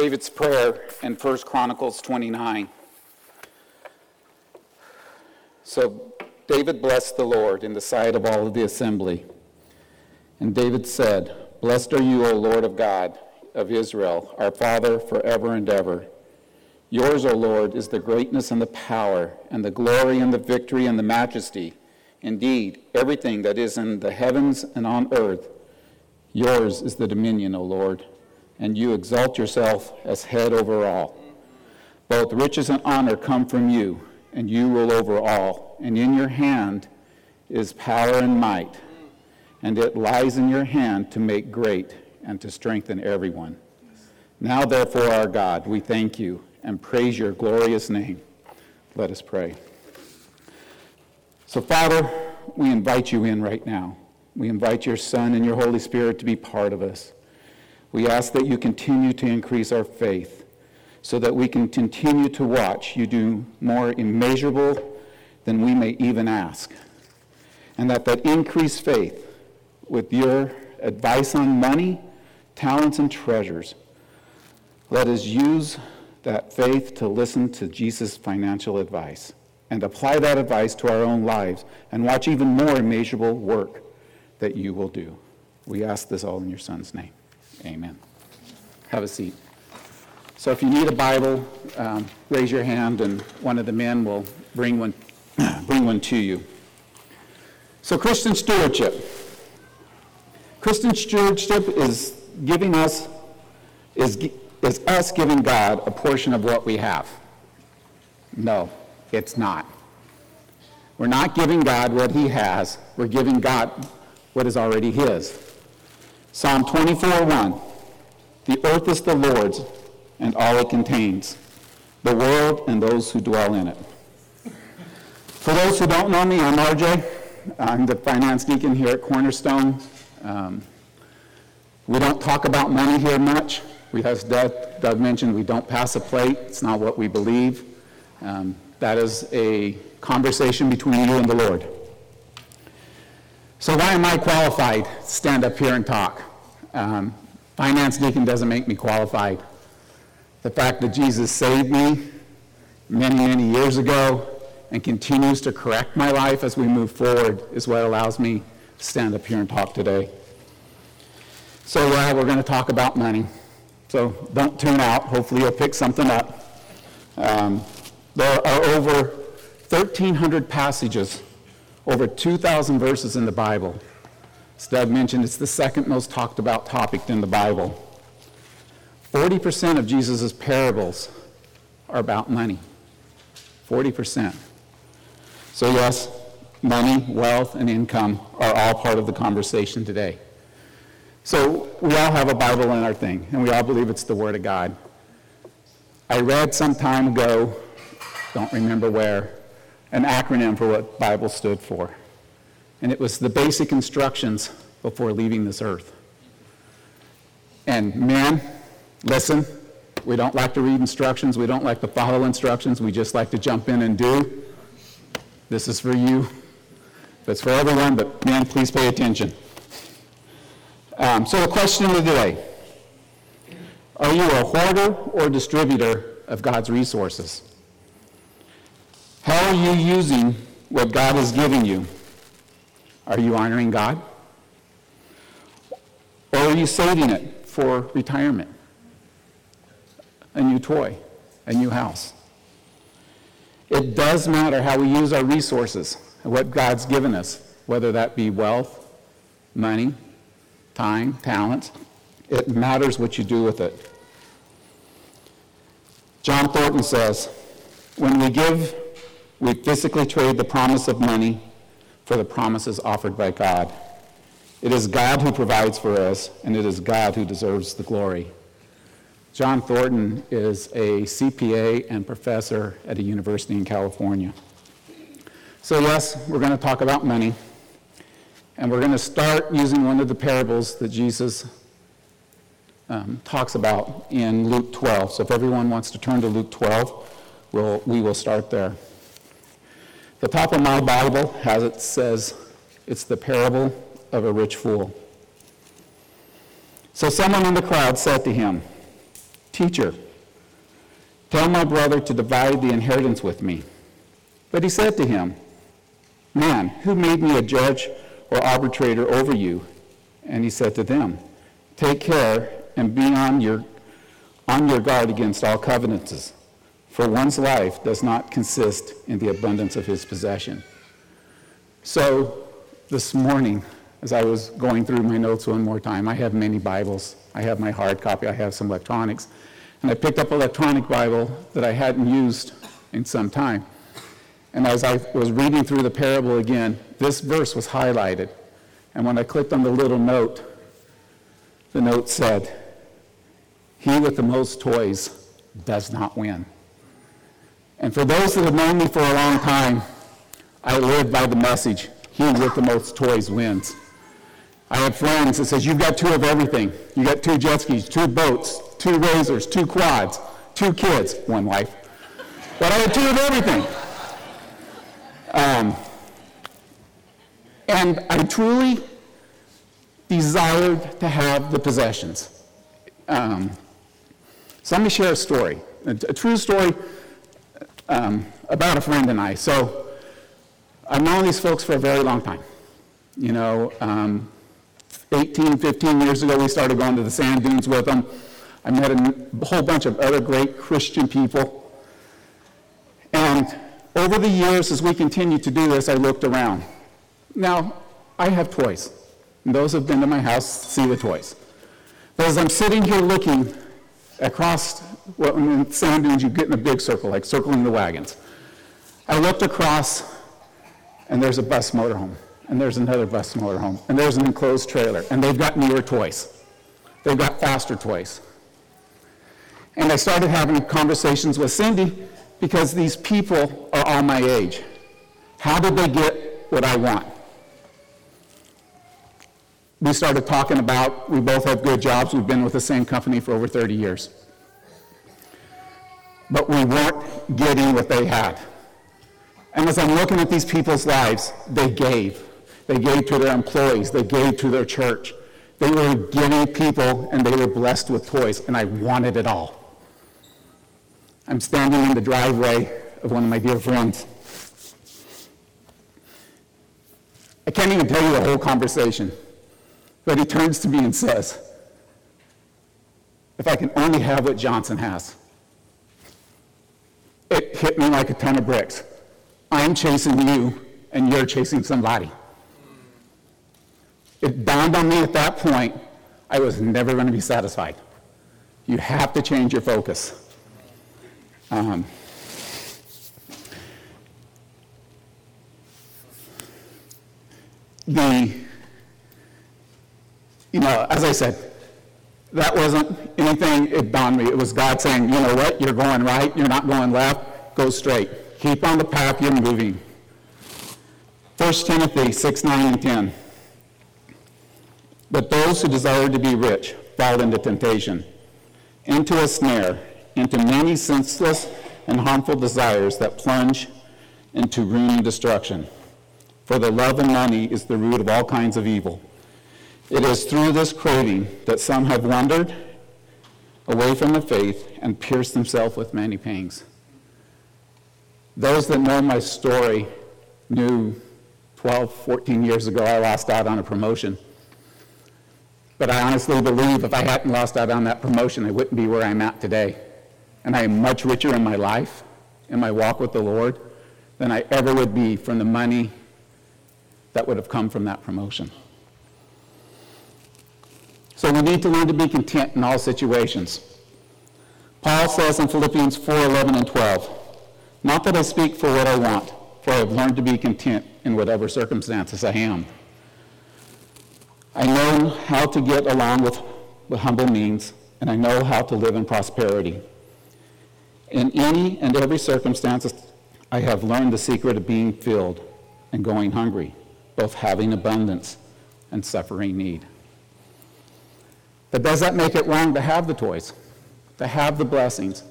David's prayer in 1 Chronicles 29. So David blessed the Lord in the sight of all of the assembly. And David said, Blessed are you, O Lord of God of Israel, our Father, forever and ever. Yours, O Lord, is the greatness and the power, and the glory and the victory and the majesty. Indeed, everything that is in the heavens and on earth, yours is the dominion, O Lord, and you exalt yourself as head over all. Both riches and honor come from you, and you rule over all, and in your hand is power and might and it lies in your hand to make great and to strengthen everyone. Now, therefore, our God, we thank you and praise your glorious name. Let us pray. So, Father, we invite you in right now. We invite your Son and your Holy Spirit to be part of us. We ask that you continue to increase our faith so that we can continue to watch you do more immeasurable than we may even ask. And that that increased faith with your advice on money, talents, and treasures. Let us use that faith to listen to Jesus' financial advice and apply that advice to our own lives and watch even more immeasurable work that you will do. We ask this all in your Son's name. Amen. Have a seat. So if you need a Bible, um, raise your hand and one of the men will bring one, bring one to you. So, Christian stewardship. Christian stewardship is giving us, is, is us giving God a portion of what we have. No, it's not. We're not giving God what he has. We're giving God what is already his. Psalm 24, 1. The earth is the Lord's and all it contains, the world and those who dwell in it. For those who don't know me, I'm RJ. I'm the finance deacon here at Cornerstone. Um, we don't talk about money here much. We, as Doug, Doug, mentioned, we don't pass a plate. It's not what we believe. Um, that is a conversation between you and the Lord. So why am I qualified to stand up here and talk? Um, finance deacon doesn't make me qualified. The fact that Jesus saved me many, many years ago and continues to correct my life as we move forward is what allows me to stand up here and talk today. So, yeah, we're going to talk about money. So don't tune out. Hopefully, you'll pick something up. Um, there are over 1,300 passages, over 2,000 verses in the Bible. As Doug mentioned, it's the second most talked about topic in the Bible. 40% of Jesus' parables are about money. 40%. So, yes, money, wealth, and income are all part of the conversation today. So we all have a Bible in our thing, and we all believe it's the Word of God. I read some time ago, don't remember where, an acronym for what Bible stood for. And it was the basic instructions before leaving this earth. And man, listen, we don't like to read instructions, we don't like to follow instructions, we just like to jump in and do. This is for you. It's for everyone, but man, please pay attention. Um, so the question of the day, are you a hoarder or distributor of God's resources? How are you using what God has given you? Are you honoring God? Or are you saving it for retirement? A new toy, a new house. It does matter how we use our resources and what God's given us, whether that be wealth, money, time, talent. It matters what you do with it. John Thornton says, when we give, we physically trade the promise of money for the promises offered by God. It is God who provides for us, and it is God who deserves the glory. John Thornton is a CPA and professor at a university in California. So, yes, we're going to talk about money. And we're going to start using one of the parables that Jesus um, talks about in Luke 12. So, if everyone wants to turn to Luke 12, we'll, we will start there. The top of my Bible has it says it's the parable of a rich fool. So, someone in the crowd said to him, Teacher, tell my brother to divide the inheritance with me. But he said to him, Man, who made me a judge or arbitrator over you? And he said to them, Take care and be on your, on your guard against all covenances, for one's life does not consist in the abundance of his possession. So this morning, as I was going through my notes one more time, I have many Bibles. I have my hard copy, I have some electronics. And I picked up an electronic Bible that I hadn't used in some time. And as I was reading through the parable again, this verse was highlighted. And when I clicked on the little note, the note said, He with the most toys does not win. And for those that have known me for a long time, I live by the message, He with the most toys wins. I have friends that says, You've got two of everything. You got two jet skis, two boats, two razors, two quads, two kids, one wife. But I have two of everything. Um, and I truly desired to have the possessions. Um, so let me share a story, a, a true story um, about a friend and I. So I've known these folks for a very long time. You know, um, 18, 15 years ago, we started going to the sand dunes with them. I met a whole bunch of other great Christian people. And over the years, as we continued to do this, I looked around. Now, I have toys. Those who have been to my house see the toys. But as I'm sitting here looking across, well, sand dunes, you get in a big circle, like circling the wagons. I looked across, and there's a bus motorhome, and there's another bus motorhome, and there's an enclosed trailer, and they've got newer toys. They've got faster toys. And I started having conversations with Cindy because these people are all my age. How did they get what I want? We started talking about, we both have good jobs. We've been with the same company for over 30 years. But we weren't getting what they had. And as I'm looking at these people's lives, they gave. They gave to their employees, they gave to their church. They were giving people, and they were blessed with toys, and I wanted it all. I'm standing in the driveway of one of my dear friends. I can't even tell you the whole conversation, but he turns to me and says, If I can only have what Johnson has. It hit me like a ton of bricks. I'm chasing you, and you're chasing somebody. It dawned on me at that point I was never going to be satisfied. You have to change your focus. Um, the, you know, as I said, that wasn't anything, it dawned me. It was God saying, you know what, you're going right, you're not going left, go straight. Keep on the path you're moving. 1 Timothy 6, 9, and 10. But those who desire to be rich fall into temptation, into a snare, into many senseless and harmful desires that plunge into ruin and destruction. For the love of money is the root of all kinds of evil. It is through this craving that some have wandered away from the faith and pierced themselves with many pangs. Those that know my story knew 12, 14 years ago I lost out on a promotion. But I honestly believe if I hadn't lost out on that promotion, I wouldn't be where I'm at today and I am much richer in my life, in my walk with the Lord, than I ever would be from the money that would have come from that promotion. So we need to learn to be content in all situations. Paul says in Philippians 4 11 and 12, Not that I speak for what I want, for I have learned to be content in whatever circumstances I am. I know how to get along with, with humble means, and I know how to live in prosperity. In any and every circumstance, I have learned the secret of being filled and going hungry, both having abundance and suffering need. But does that make it wrong to have the toys, to have the blessings?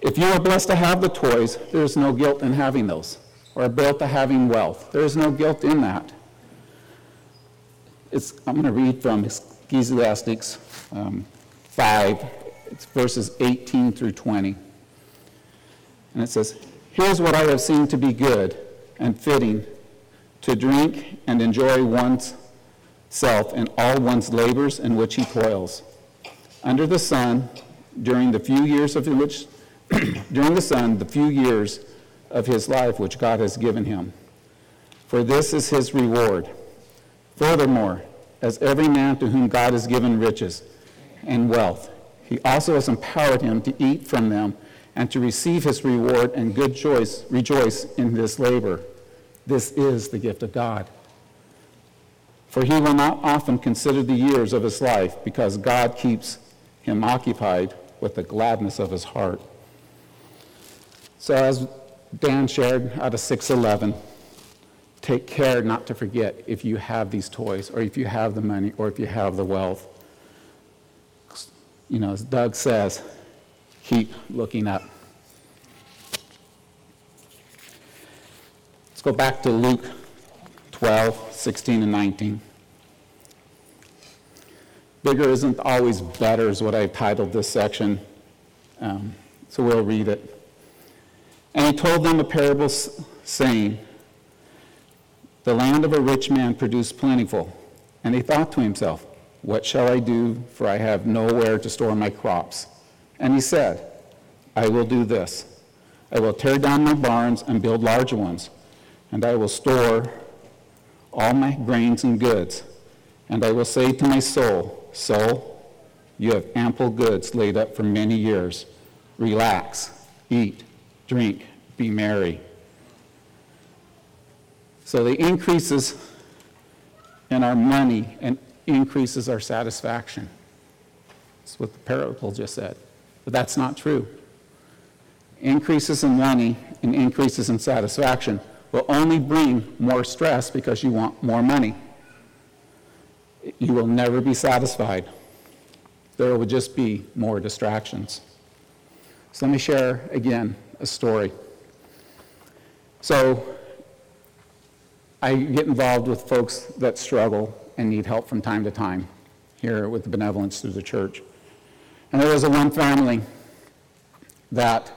If you are blessed to have the toys, there's no guilt in having those, or built to having wealth. There is no guilt in that. It's, I'm going to read from Ecclesiastes um, 5, It's verses 18 through 20. And it says, Here's what I have seen to be good and fitting to drink and enjoy one's self in all one's labors in which he toils. Under the sun, during the few years of which, during the sun, the few years of his life which God has given him. For this is his reward. Furthermore, as every man to whom God has given riches and wealth, he also has empowered him to eat from them and to receive his reward and good choice, rejoice in this labor. This is the gift of God. For he will not often consider the years of his life because God keeps him occupied with the gladness of his heart. So, as Dan shared out of 611, take care not to forget if you have these toys, or if you have the money, or if you have the wealth. You know, as Doug says, keep looking up. Let's go back to Luke 12, 16, and 19. Bigger isn't always better, is what I've titled this section. Um, so we'll read it. And he told them a parable saying, The land of a rich man produced plentiful. And he thought to himself, What shall I do, for I have nowhere to store my crops? And he said, I will do this. I will tear down my barns and build larger ones, and I will store all my grains and goods. And I will say to my soul, Soul, you have ample goods laid up for many years. Relax, eat, drink, be merry. So the increases in our money and increases our satisfaction. That's what the parable just said. But that's not true. Increases in money and increases in satisfaction will only bring more stress because you want more money you will never be satisfied. There will just be more distractions. So let me share again a story. So I get involved with folks that struggle and need help from time to time here with the benevolence through the church. And there was a one family that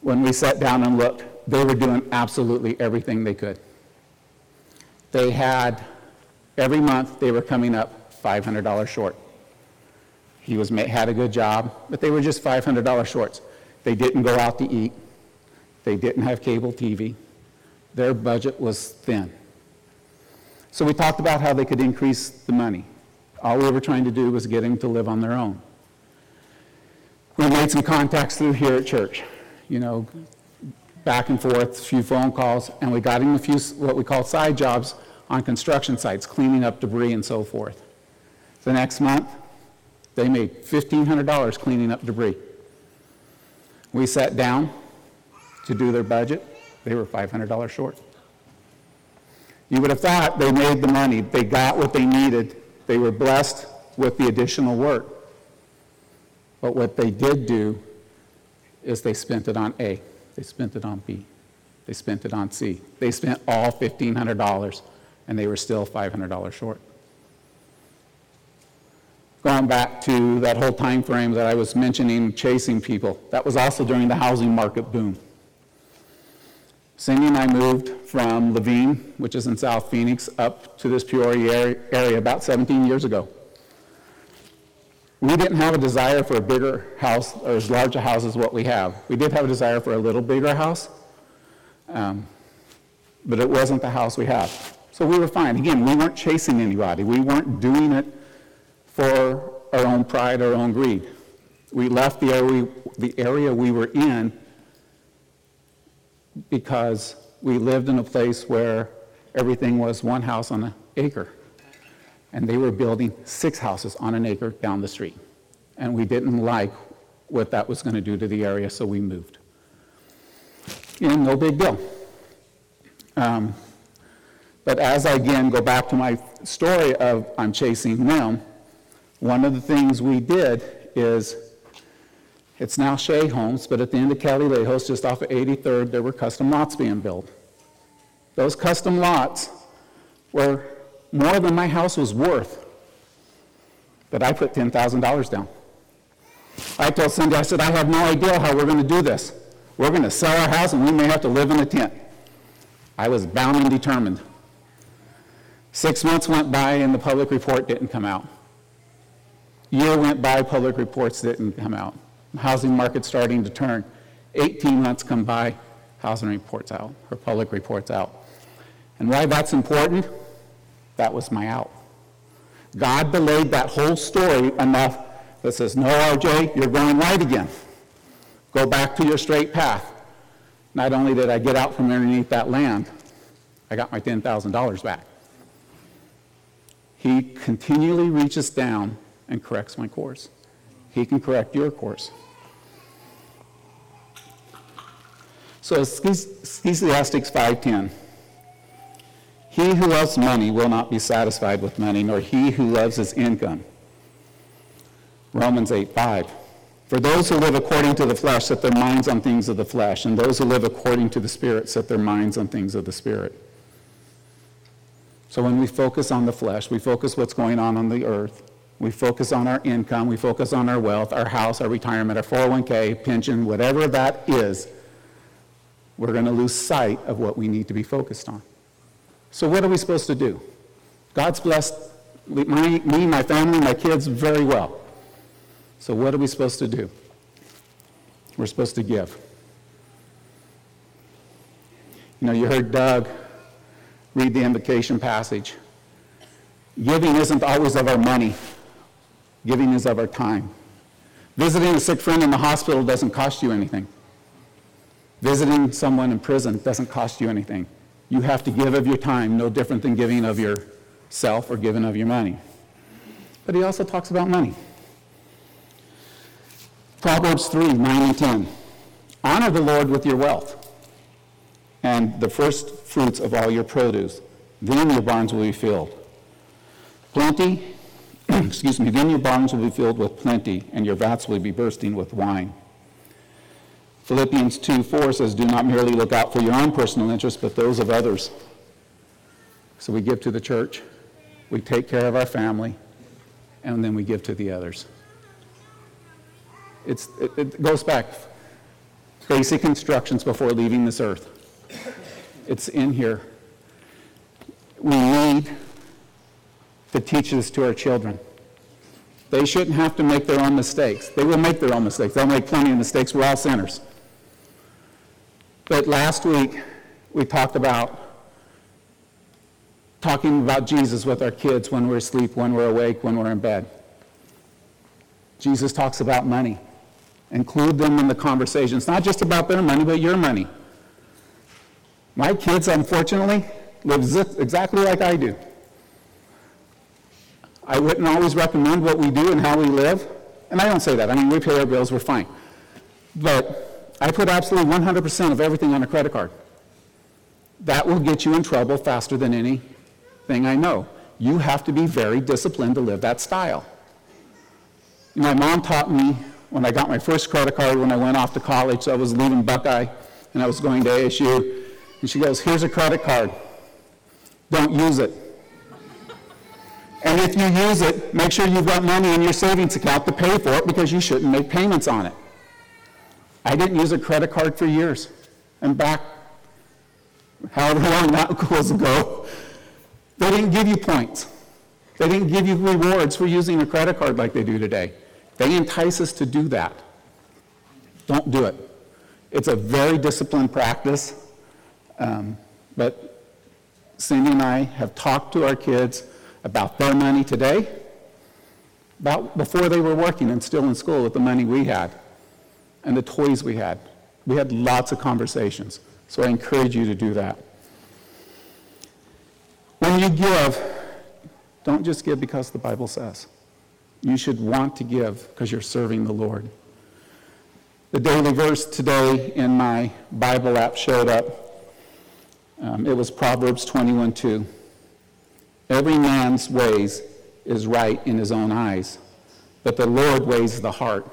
when we sat down and looked, they were doing absolutely everything they could. They had Every month they were coming up $500 short. He was, had a good job, but they were just $500 shorts. They didn't go out to eat. They didn't have cable TV. Their budget was thin. So we talked about how they could increase the money. All we were trying to do was get them to live on their own. We made some contacts through here at church, you know, back and forth, a few phone calls, and we got him a few what we call side jobs on construction sites, cleaning up debris and so forth. The next month, they made $1,500 cleaning up debris. We sat down to do their budget. They were $500 short. You would have thought they made the money, they got what they needed, they were blessed with the additional work. But what they did do is they spent it on A, they spent it on B, they spent it on C. They spent all $1,500 and they were still $500 short. Going back to that whole time frame that I was mentioning, chasing people, that was also during the housing market boom. Cindy and I moved from Laveen, which is in South Phoenix, up to this Peoria area about 17 years ago. We didn't have a desire for a bigger house or as large a house as what we have. We did have a desire for a little bigger house, um, but it wasn't the house we have. So we were fine. Again, we weren't chasing anybody. We weren't doing it for our own pride, our own greed. We left the area, the area we were in because we lived in a place where everything was one house on an acre. And they were building six houses on an acre down the street. And we didn't like what that was going to do to the area, so we moved. And no big deal. Um, but as I again go back to my story of I'm chasing them, one of the things we did is it's now Shea Homes, but at the end of Calle Lejos, just off of 83rd, there were custom lots being built. Those custom lots were more than my house was worth, but I put $10,000 down. I told Cindy, I said, I have no idea how we're going to do this. We're going to sell our house and we may have to live in a tent. I was bound and determined. Six months went by and the public report didn't come out. Year went by, public reports didn't come out. Housing market starting to turn. 18 months come by, housing reports out, or public reports out. And why that's important? That was my out. God delayed that whole story enough that says, No, RJ, you're going right again. Go back to your straight path. Not only did I get out from underneath that land, I got my $10,000 back. He continually reaches down and corrects my course. He can correct your course. So Ecclesiastes 5:10. He who loves money will not be satisfied with money, nor he who loves his income. Romans 8:5. For those who live according to the flesh set their minds on things of the flesh, and those who live according to the Spirit set their minds on things of the Spirit. So when we focus on the flesh, we focus what's going on on the earth, we focus on our income, we focus on our wealth, our house, our retirement, our 401k, pension, whatever that is, we're going to lose sight of what we need to be focused on. So, what are we supposed to do? God's blessed my, me, my family, my kids very well. So, what are we supposed to do? We're supposed to give. You know, you heard Doug read the invocation passage. Giving isn't always of our money, giving is of our time. Visiting a sick friend in the hospital doesn't cost you anything. Visiting someone in prison doesn't cost you anything. You have to give of your time, no different than giving of yourself or giving of your money. But he also talks about money. Proverbs 3 9 and 10. Honor the Lord with your wealth and the first fruits of all your produce. Then your barns will be filled. Plenty, excuse me, then your barns will be filled with plenty, and your vats will be bursting with wine. Philippians 2 4 says, Do not merely look out for your own personal interests, but those of others. So we give to the church, we take care of our family, and then we give to the others. It's, it, it goes back basic instructions before leaving this earth. It's in here. We need to teach this to our children. They shouldn't have to make their own mistakes. They will make their own mistakes. They'll make plenty of mistakes. We're all sinners. But last week, we talked about talking about Jesus with our kids when we're asleep, when we're awake, when we're in bed. Jesus talks about money. Include them in the conversation. It's not just about their money, but your money. My kids, unfortunately, live exactly like I do. I wouldn't always recommend what we do and how we live. And I don't say that. I mean, we pay our bills, we're fine. But I put absolutely 100% of everything on a credit card. That will get you in trouble faster than anything I know. You have to be very disciplined to live that style. My mom taught me when I got my first credit card when I went off to college. So I was leaving Buckeye and I was going to ASU. And she goes, Here's a credit card. Don't use it. And if you use it, make sure you've got money in your savings account to pay for it because you shouldn't make payments on it. I didn't use a credit card for years. And back, however long that was ago, they didn't give you points. They didn't give you rewards for using a credit card like they do today. They entice us to do that. Don't do it. It's a very disciplined practice. Um, but Cindy and I have talked to our kids about their money today, about before they were working and still in school with the money we had and the toys we had. We had lots of conversations. So I encourage you to do that. When you give, don't just give because the Bible says. You should want to give because you're serving the Lord. The daily verse today in my Bible app showed up. Um, it was Proverbs 21 2. Every man's ways is right in his own eyes, but the Lord weighs the heart.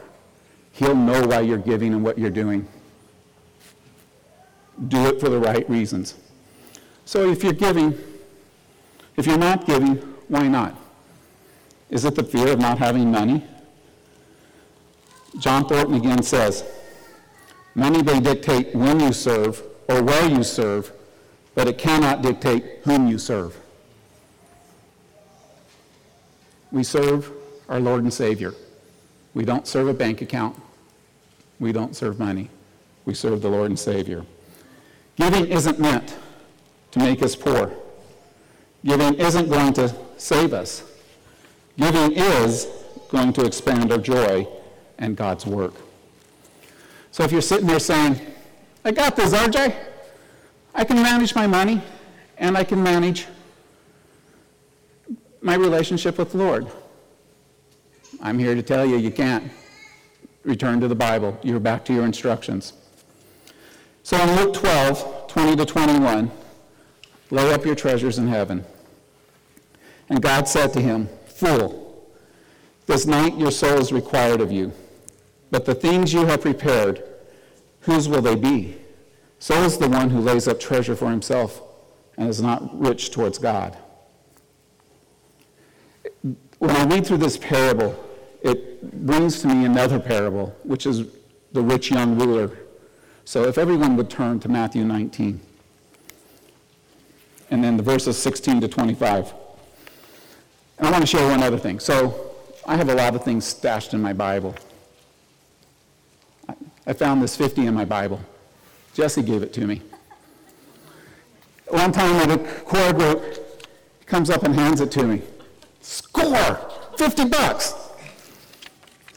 He'll know why you're giving and what you're doing. Do it for the right reasons. So if you're giving, if you're not giving, why not? Is it the fear of not having money? John Thornton again says, Money may dictate when you serve or where you serve, but it cannot dictate whom you serve. We serve our Lord and Savior. We don't serve a bank account. We don't serve money. We serve the Lord and Savior. Giving isn't meant to make us poor. Giving isn't going to save us. Giving is going to expand our joy and God's work. So if you're sitting there saying, I got this, RJ. I can manage my money and I can manage my relationship with the Lord. I'm here to tell you, you can't. Return to the Bible. You're back to your instructions. So in Luke 12, 20 to 21, lay up your treasures in heaven. And God said to him, Fool, this night your soul is required of you. But the things you have prepared, whose will they be? So is the one who lays up treasure for himself and is not rich towards God. When I read through this parable, it brings to me another parable, which is the rich young ruler. So if everyone would turn to Matthew 19, and then the verses 16 to 25. And I want to share one other thing. So I have a lot of things stashed in my Bible. I found this 50 in my Bible. Jesse gave it to me. One time at a core group, comes up and hands it to me. Score! 50 bucks!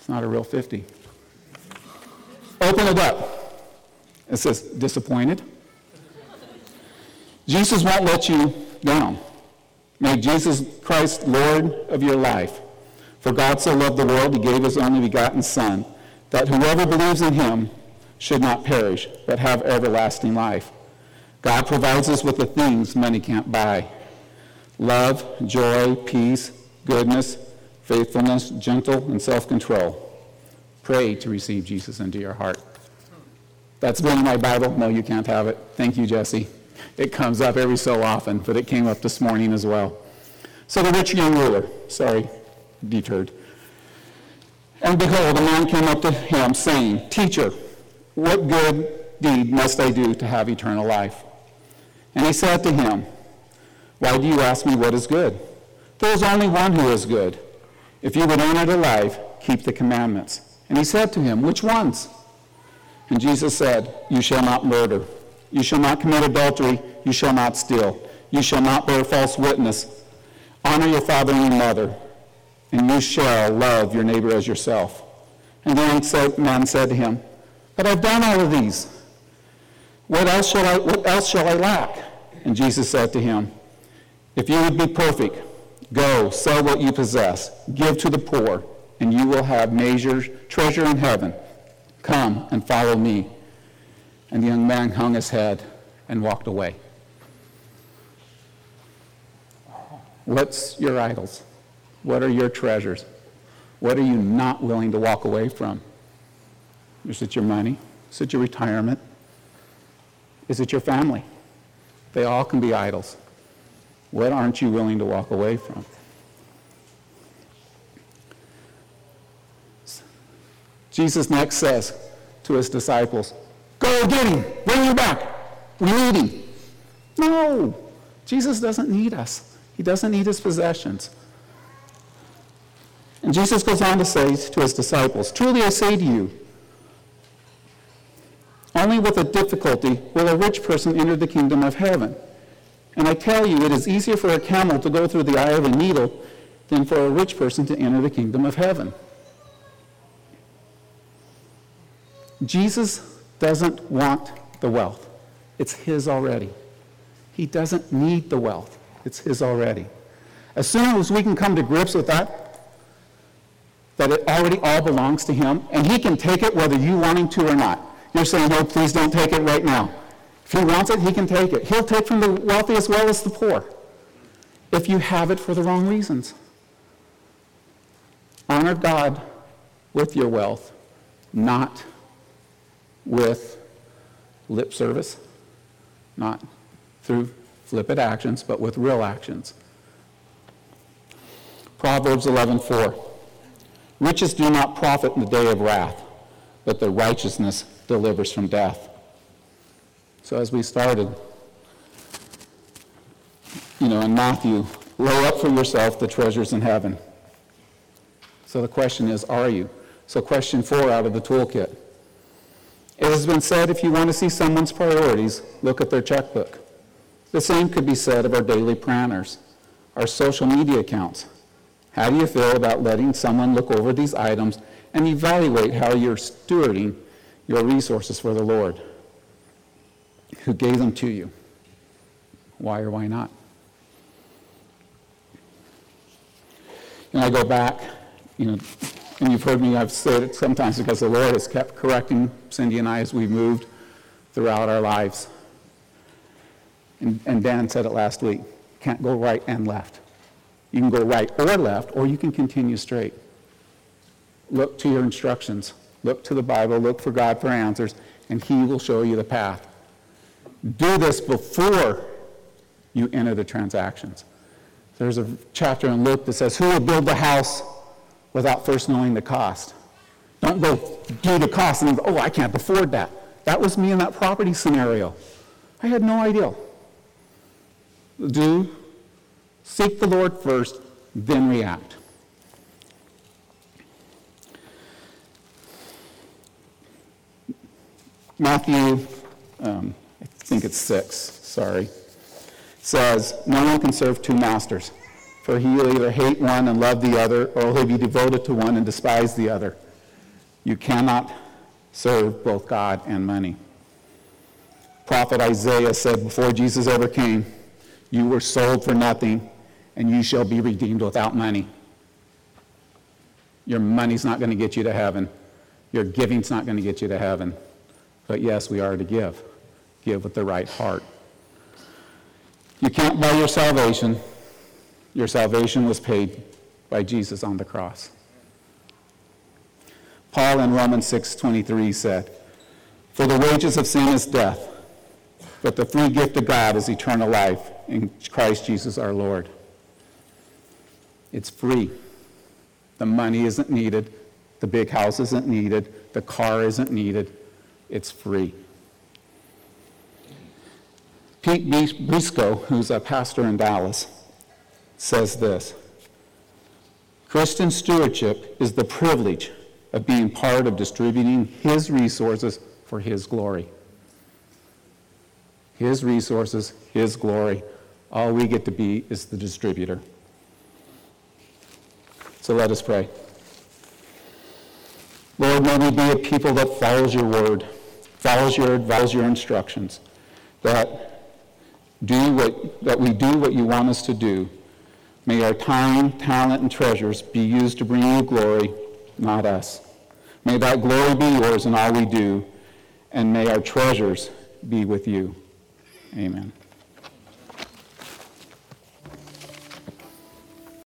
Not a real 50. Open it up. It says, disappointed. Jesus won't let you down. Make Jesus Christ Lord of your life. For God so loved the world, he gave his only begotten Son, that whoever believes in him should not perish, but have everlasting life. God provides us with the things money can't buy love, joy, peace, goodness, faithfulness, gentle, and self control. Pray to receive Jesus into your heart. That's been in my Bible. No, you can't have it. Thank you, Jesse. It comes up every so often, but it came up this morning as well. So the rich young ruler, sorry, deterred. And behold, a man came up to him, saying, Teacher, what good deed must I do to have eternal life? And he said to him, Why do you ask me what is good? There is only one who is good. If you would enter the life, keep the commandments. And he said to him, Which ones? And Jesus said, You shall not murder. You shall not commit adultery. You shall not steal. You shall not bear false witness. Honor your father and your mother. And you shall love your neighbor as yourself. And the young man said to him, but I've done all of these. What else shall I, what else shall I lack? And Jesus said to him, If you would be perfect, go, sell what you possess, give to the poor, and you will have measures, treasure in heaven. Come and follow me. And the young man hung his head and walked away. What's your idols? What are your treasures? What are you not willing to walk away from? Is it your money? Is it your retirement? Is it your family? They all can be idols. What aren't you willing to walk away from? Jesus next says to his disciples, Go get him, bring him back. We need him. No, Jesus doesn't need us. He doesn't need his possessions. And Jesus goes on to say to his disciples, Truly I say to you, only with a difficulty will a rich person enter the kingdom of heaven. And I tell you, it is easier for a camel to go through the eye of a needle than for a rich person to enter the kingdom of heaven. Jesus doesn't want the wealth. It's his already. He doesn't need the wealth. It's his already. As soon as we can come to grips with that, that it already all belongs to him, and he can take it whether you want him to or not. You're saying, no, please don't take it right now. If he wants it, he can take it. He'll take from the wealthy as well as the poor if you have it for the wrong reasons. Honor God with your wealth, not with lip service, not through flippant actions, but with real actions. Proverbs 11:4. Riches do not profit in the day of wrath but the righteousness delivers from death. So as we started, you know, in Matthew, lay up for yourself the treasures in heaven. So the question is, are you? So question four out of the toolkit. It has been said if you want to see someone's priorities, look at their checkbook. The same could be said of our daily planners, our social media accounts. How do you feel about letting someone look over these items and evaluate how you're stewarding your resources for the Lord who gave them to you? Why or why not? And I go back, you know, and you've heard me, I've said it sometimes because the Lord has kept correcting Cindy and I as we've moved throughout our lives. And, and Dan said it last week can't go right and left. You can go right or left, or you can continue straight. Look to your instructions. Look to the Bible. Look for God for answers, and He will show you the path. Do this before you enter the transactions. There's a chapter in Luke that says, Who will build the house without first knowing the cost? Don't go do the cost and go, Oh, I can't afford that. That was me in that property scenario. I had no idea. Do seek the Lord first, then react. Matthew, um, think it's six, sorry says, No one can serve two masters, for he will either hate one and love the other, or he'll be devoted to one and despise the other. You cannot serve both God and money. Prophet Isaiah said before Jesus ever came, You were sold for nothing, and you shall be redeemed without money. Your money's not going to get you to heaven. Your giving's not going to get you to heaven. But yes, we are to give. Give with the right heart. You can't buy your salvation. Your salvation was paid by Jesus on the cross. Paul in Romans 6:23 said, "For the wages of sin is death, but the free gift of God is eternal life in Christ Jesus our Lord." It's free. The money isn't needed, the big house isn't needed, the car isn't needed. It's free. Pete Briscoe, who's a pastor in Dallas, says this Christian stewardship is the privilege of being part of distributing His resources for His glory. His resources, His glory. All we get to be is the distributor. So let us pray. Lord, may we be a people that follows your word, follows your, follows your instructions, that do what, that we do what you want us to do. May our time, talent, and treasures be used to bring you glory, not us. May that glory be yours in all we do, and may our treasures be with you. Amen.